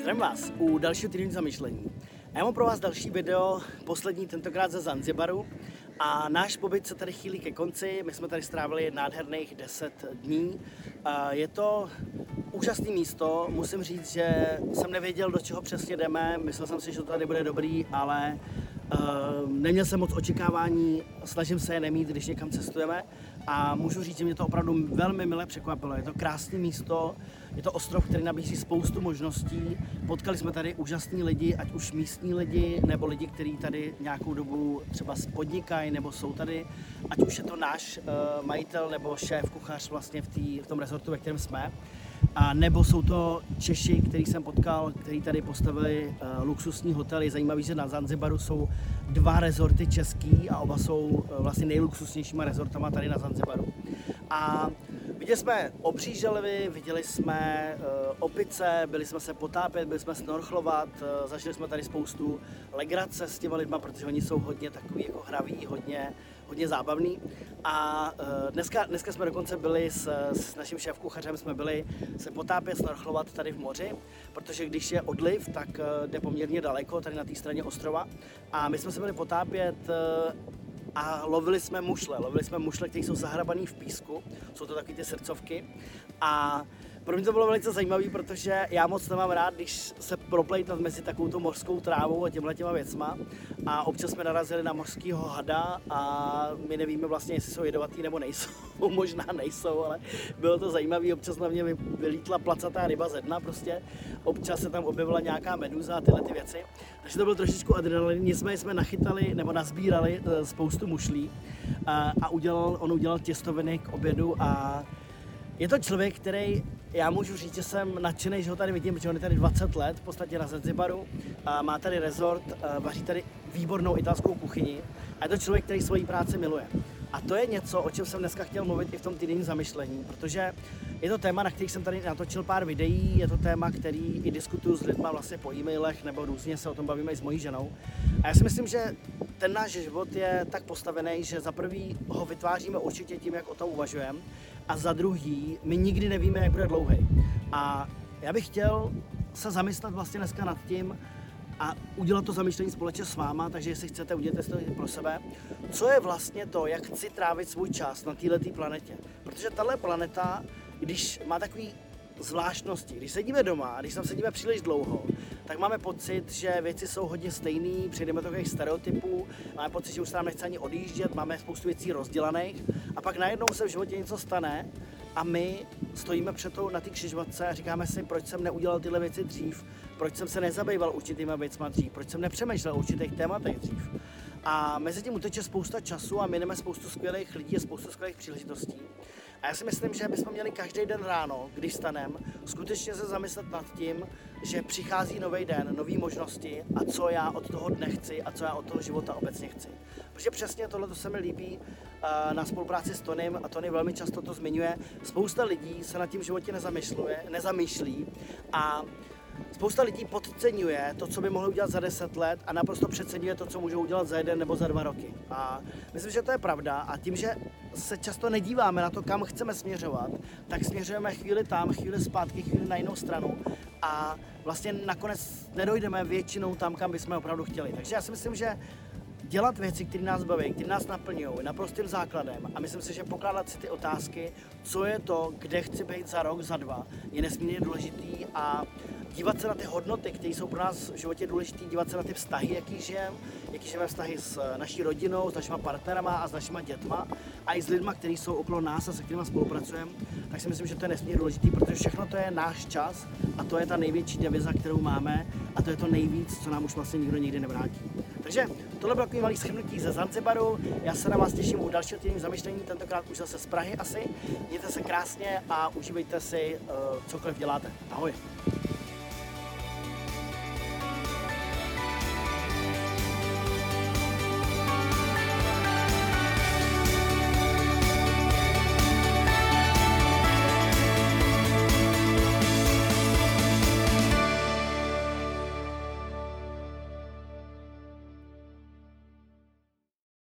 Zdravím vás u dalšího týdenního zamyšlení. A já mám pro vás další video, poslední tentokrát ze Zanzibaru. A náš pobyt se tady chýlí ke konci, my jsme tady strávili nádherných 10 dní. Je to úžasné místo, musím říct, že jsem nevěděl, do čeho přesně jdeme, myslel jsem si, že to tady bude dobrý, ale Uh, neměl jsem moc očekávání, snažím se je nemít, když někam cestujeme a můžu říct, že mě to opravdu velmi milé překvapilo. Je to krásné místo, je to ostrov, který nabízí spoustu možností. Potkali jsme tady úžasní lidi, ať už místní lidi, nebo lidi, kteří tady nějakou dobu třeba podnikají, nebo jsou tady, ať už je to náš uh, majitel nebo šéf, kuchař vlastně v, tý, v tom rezortu, ve kterém jsme. A nebo jsou to Češi, který jsem potkal, který tady postavili uh, luxusní hotel. Je zajímavý, že na Zanzibaru jsou dva rezorty český a oba jsou uh, vlastně nejluxusnějšíma rezortama tady na Zanzibaru. A viděli jsme obří želvy, viděli jsme uh, opice, byli jsme se potápět, byli jsme snorchlovat, uh, zažili jsme tady spoustu legrace s těma lidma, protože oni jsou hodně takový jako hraví, hodně, hodně zábavný. A uh, dneska, dneska jsme dokonce byli s, s naším šéf-kuchařem, jsme byli se potápět, snorchlovat tady v moři, protože když je odliv, tak uh, jde poměrně daleko, tady na té straně ostrova. A my jsme se byli potápět uh, a lovili jsme mušle. Lovili jsme mušle, které jsou zahrabané v písku, jsou to takové ty srdcovky. A pro mě to bylo velice zajímavé, protože já moc nemám rád, když se proplejtat mezi takovou mořskou trávou a těmhle těma věcma. A občas jsme narazili na mořského hada a my nevíme vlastně, jestli jsou jedovatý nebo nejsou. Možná nejsou, ale bylo to zajímavé. Občas na mě vylítla placatá ryba ze dna prostě. Občas se tam objevila nějaká meduza a tyhle ty věci. Takže to bylo trošičku adrenalin. Nicméně jsme nachytali nebo nazbírali eh, spoustu mušlí a, a udělal, on udělal těstoviny k obědu a je to člověk, který já můžu říct, že jsem nadšený, že ho tady vidím, protože on je tady 20 let, v podstatě na Zanzibaru, a má tady rezort, vaří tady výbornou italskou kuchyni a je to člověk, který svoji práci miluje. A to je něco, o čem jsem dneska chtěl mluvit i v tom týdenním zamyšlení, protože je to téma, na kterých jsem tady natočil pár videí, je to téma, který i diskutuju s lidmi vlastně po e-mailech nebo různě se o tom bavíme i s mojí ženou. A já si myslím, že ten náš život je tak postavený, že za prvý ho vytváříme určitě tím, jak o tom uvažujeme, a za druhý, my nikdy nevíme, jak bude dlouhý. A já bych chtěl se zamyslet vlastně dneska nad tím a udělat to zamýšlení společně s váma, takže jestli chcete, udělat to pro sebe. Co je vlastně to, jak chci trávit svůj čas na této planetě? Protože tahle planeta, když má takový zvláštnosti. Když sedíme doma a když tam sedíme příliš dlouho, tak máme pocit, že věci jsou hodně stejné, přejdeme do takových stereotypů, máme pocit, že už se nám nechce ani odjíždět, máme spoustu věcí rozdělaných a pak najednou se v životě něco stane a my stojíme před tou na té křižovatce a říkáme si, proč jsem neudělal tyhle věci dřív, proč jsem se nezabýval určitýma věcma dřív, proč jsem nepřemýšlel o určitých tématech dřív. A mezi tím uteče spousta času a mineme spoustu skvělých lidí a spoustu skvělých příležitostí. A já si myslím, že bychom měli každý den ráno, když staneme, skutečně se zamyslet nad tím, že přichází nový den, nové možnosti a co já od toho dne chci a co já od toho života obecně chci. Protože přesně tohle se mi líbí uh, na spolupráci s Tonym a Tony velmi často to zmiňuje. Spousta lidí se nad tím životě nezamýšlí a Spousta lidí podceňuje to, co by mohli udělat za 10 let a naprosto přeceňuje to, co můžou udělat za jeden nebo za dva roky. A myslím, že to je pravda a tím, že se často nedíváme na to, kam chceme směřovat, tak směřujeme chvíli tam, chvíli zpátky, chvíli na jinou stranu a vlastně nakonec nedojdeme většinou tam, kam bychom opravdu chtěli. Takže já si myslím, že dělat věci, které nás baví, které nás naplňují, naprostým základem. A myslím si, že pokládat si ty otázky, co je to, kde chci být za rok, za dva, je nesmírně důležitý a dívat se na ty hodnoty, které jsou pro nás v životě důležité, dívat se na ty vztahy, jaký žijeme, jaký žijeme vztahy s naší rodinou, s našimi partnerama a s našimi dětma a i s lidmi, kteří jsou okolo nás a se kterými spolupracujeme, tak si myslím, že to je nesmírně důležité, protože všechno to je náš čas a to je ta největší deviza, kterou máme a to je to nejvíc, co nám už vlastně nikdo nikdy nevrátí. Takže tohle bylo takový malý schrnutí ze Zanzibaru. Já se na vás těším u dalšího týdenního zamýšlení, tentokrát už zase z Prahy asi. Mějte se krásně a užívejte si uh, cokoliv děláte. Ahoj.